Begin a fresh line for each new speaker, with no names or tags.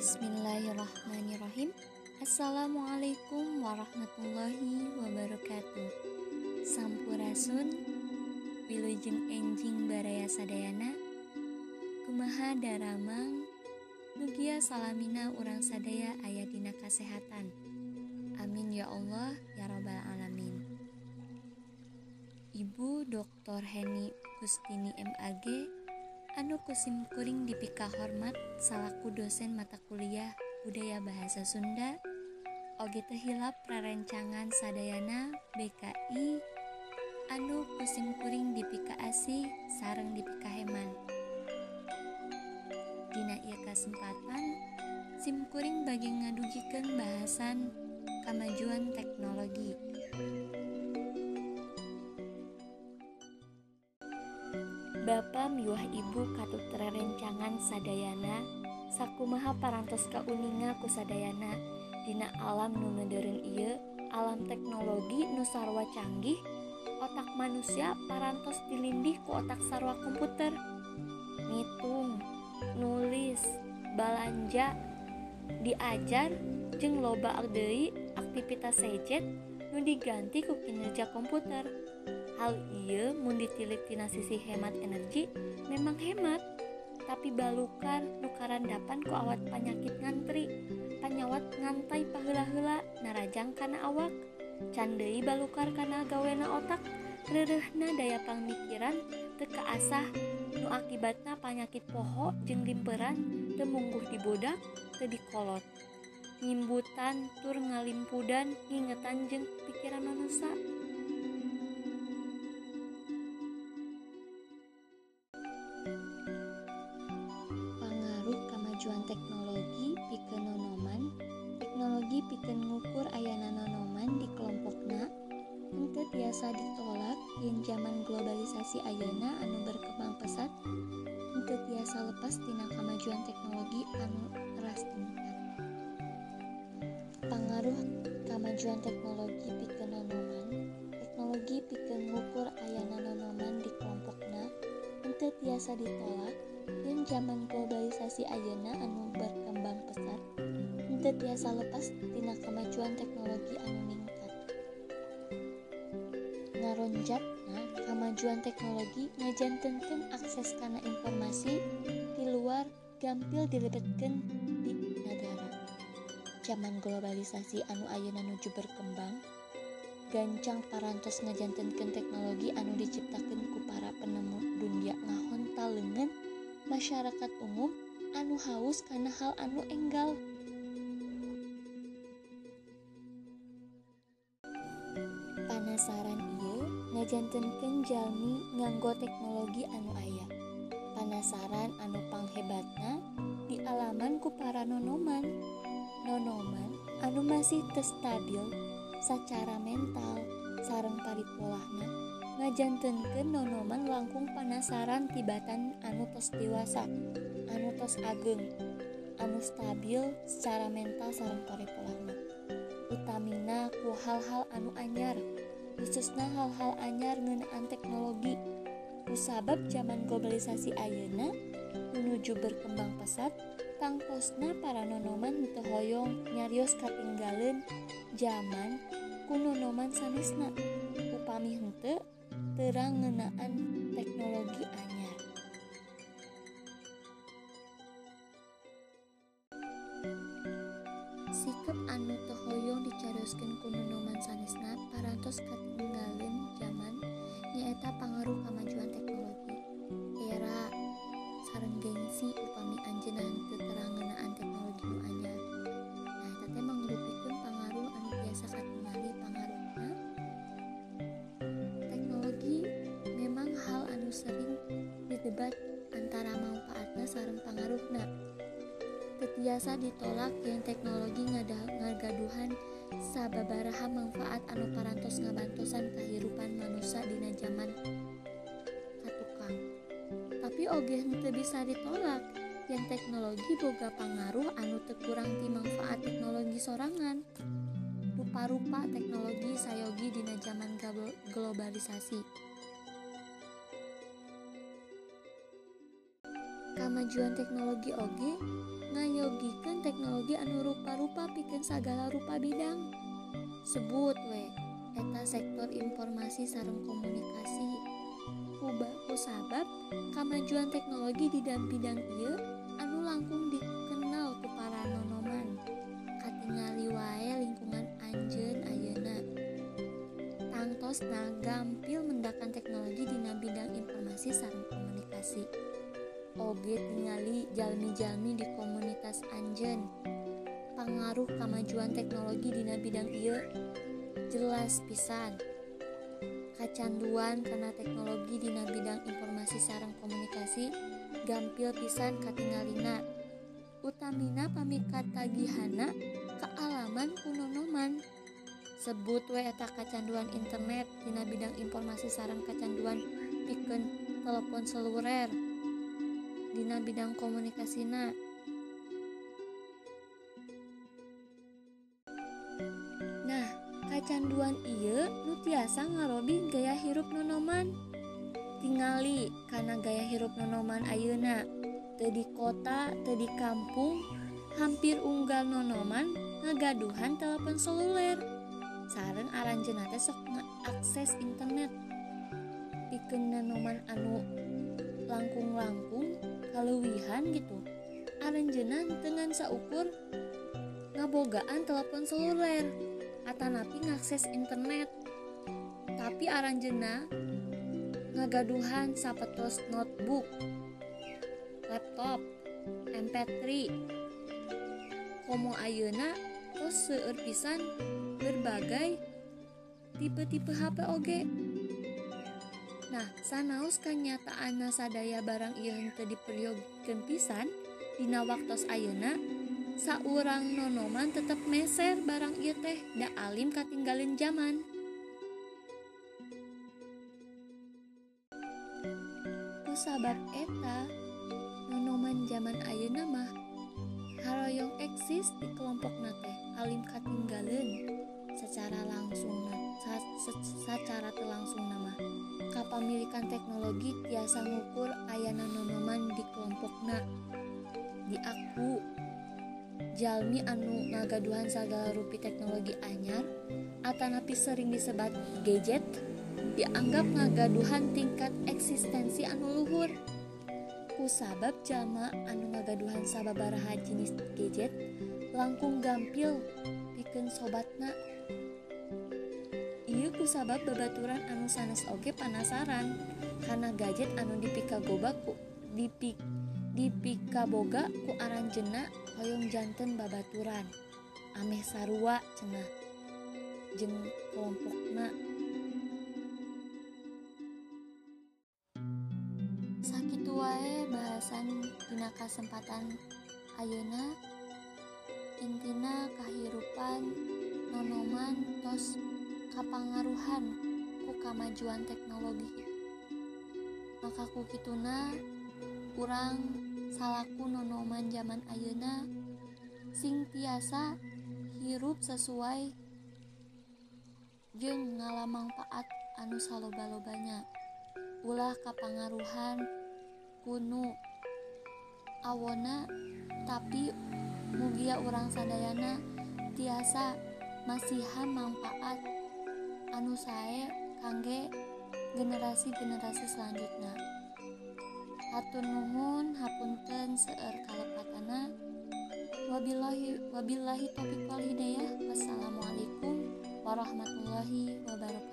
Bismillahirrahmanirrahim. Assalamualaikum warahmatullahi wabarakatuh. Sampurasun Wilujeng enjing baraya sadayana Kumaha daramang Nugia salamina urang sadaya ayadina kasehatan. Amin ya Allah ya rabbal alamin. Ibu Dr. Heni Kustini MAG anu kusim kuring dipika hormat salaku dosen mata kuliah budaya bahasa Sunda. Oge tehilap prarencangan sadayana BKI anu kusim kuring dipika asih sareng dipika heman Dina ia kesempatan sim kuring bagi ngadugikan bahasan kemajuan teknologi Bapak miwah ibu katut rencangan sadayana sakumaha parantos kauninga ku sadayana dina alam nu ngedeureun ieu alam teknologi nu sarwa canggih otak manusia parantos dilindih ku otak sarwa komputer. Ngitung nulis balanja diajar jeung loba deui aktivitas sejet nu diganti ku kinerja komputer hal iya mun ditilik tina sisi hemat energi memang hemat tapi balukan nukaran dapan ku awat penyakit ngantri panyawat ngantai pahela-hela narajang kana awak. Candei balukar kana gawena otak rerehna daya pangmikiran teka asah nu akibatna panyakit poho jeng limperan temungguh dibodak te dikolot nyimbutan tur ngalimpudan ingetan jeng pikiran manusia tiasa ditolak yen zaman globalisasi ayeuna anu berkembang pesat henteu tiasa lepas tina kemajuan teknologi anu teras tingkat pangaruh kemajuan teknologi pikeun nonoman teknologi pikeun ngukur ayana nonoman di kelompokna henteu tiasa ditolak dan zaman globalisasi ayeuna anu berkembang pesat henteu tiasa lepas tina kemajuan teknologi anu ngaronjatna kemajuan teknologi ngajantenkeun akses kana informasi di luar gampil dilebetkeun di negara zaman globalisasi anu ayeuna nuju berkembang gancang parantos ngajantenkeun teknologi anu diciptakeun ku para penemu dunia ngahontal leungeun masyarakat umum anu haus karena hal anu enggal. Panasaran ngajantenkeun jalmi nganggo teknologi anu aya. Panasaran anu panghebatna di alaman ku para nonoman nonoman anu masih testabil secara mental sareng paripolahna ngajantenkeun nonoman langkung panasaran tibatan anu tos dewasa anu tos ageng anu stabil secara mental sareng paripolahna utamina ku hal-hal anu anyar. khususnya hal-hal anyar ngenaan teknologi. Musabab zaman globalisasi ayeuna menuju berkembang pesat tangkosna para nonoman teu hoyong nyarios katinggaleun zaman kunonoman sanesna. Upami henteu terang ngenaan teknologi anyar. Sikap anu teu hoyong dicarioskeun kunonoman sanesna parantos katinggalin zaman nyaeta pangaruh kemajuan teknologi. Era sareng gengsi upami terang ngeunaan teknologi nu anyar nah eta teh mangrupikeun pangaruh anu biasa katingali pangaruhna sering didebat antara manfaatnya sarang pengaruhna Tetiasa ditolak yang teknologi ngagaduhan sababaraha manfaat anu parantos ngabantosan kehidupan manusia dina zaman katukang. Tapi oge henteu bisa ditolak yang teknologi boga pangaruh anu tekurang ti manfaat teknologi sorangan. Rupa-rupa teknologi sayogi dina zaman globalisasi. Kemajuan teknologi oge ngayogikan teknologi anu rupa-rupa piken segala rupa bidang. Sebut we eta sektor informasi sarang komunikasi. Ubah sabab kemajuan teknologi di dalam bidang iya anu langkung dikenal ku para nonoman. Katingali wae lingkungan anjen ayeuna. Tangtos nah gampil mendakan teknologi di bidang informasi sarang komunikasi oge tingali jalmi-jalmi di komunitas anjen pengaruh kemajuan teknologi di bidang iya jelas pisan. Kacanduan karena teknologi di bidang informasi sarang komunikasi gampil pisan katingalina utamina pamikat tagihana kealaman kunonoman. Sebut we eta kacanduan internet dina bidang informasi sarang kacanduan pikeun telepon seluler dina bidang komunikasina. Nah, kecanduan iya nu tiasa ngarobi gaya hirup nonoman. Tingali karena gaya hirup nonoman ayeuna, teu di kota, teu di kampung, hampir unggal nonoman ngagaduhan telepon seluler. Sareng aranjeunna teh sok akses internet. Pikeun nonoman anu langkung-langkung kaluwihan gitu. Aranjena dengan saukur ngabogaan telepon seluler. Atanapi ngakses internet. Tapi aranjena ngagaduhan sapetos notebook laptop mp3 komo ayeuna tos seueur pisan berbagai tipe-tipe HP oge Nah, sanaos kanyataan sadaya barang ieu henteu diperyogeun pisan dina waktos ayeuna? Saurang nonoman tetap meser barang ieu teh da alim katinggalin zaman ku sabab eta nonoman zaman ayeuna mah haroyong eksis di kelompok nate alim katinggalin secara langsung secara terlangsung nama kapamilikan teknologi tiasa ngukur ayana nonoman di kelompokna. Di aku Jalmi anu ngagaduhan segala rupi teknologi anyar atanapi sering disebat gadget dianggap ngagaduhan tingkat eksistensi anu luhur. Kusabab jalma anu ngagaduhan sababaraha jenis gadget langkung gampil bikin sobatna ieu kusabab babaturan anu sanes oge panasaran. Karena gadget anu dipikagoba ku dipik dipika boga ku aranjena hoyong jantan babaturan. Ameh sarua cenah jeng kelompokna. Sakit wae bahasan dina kesempatan ayeuna. Intina kahirupan nonoman tos kapangaruhan ku kamajuan teknologi maka ku kituna kurang salaku nonoman zaman ayeuna sing tiasa hirup sesuai jeng ngalamang paat anu saloba-lobanya. Ulah kapangaruhan kuno awona tapi mugia orang sadayana tiasa masihan manfaat anu sae kangge generasi-generasi selanjutnya Hatur nuhun hapunten seueur kalepatana. Wabillahi wabillahi taufiq wal hidayah. Wassalamualaikum warahmatullahi wabarakatuh